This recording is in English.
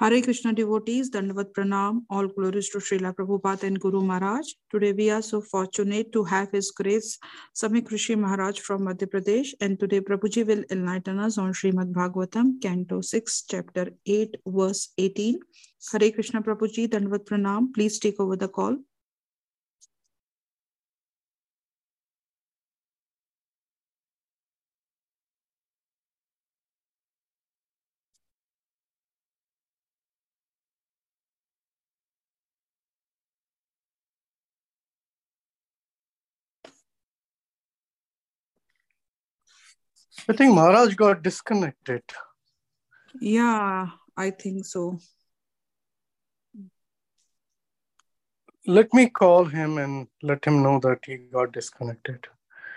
Hare Krishna devotees, Dandavat Pranam, all glories to Srila Prabhupada and Guru Maharaj. Today we are so fortunate to have His Grace Samik Rishi Maharaj from Madhya Pradesh and today Prabhuji will enlighten us on Srimad Bhagavatam, Canto 6, Chapter 8, verse 18. Hare Krishna Prabhuji, Dandavat Pranam, please take over the call. I think Maharaj got disconnected. Yeah, I think so. Let me call him and let him know that he got disconnected.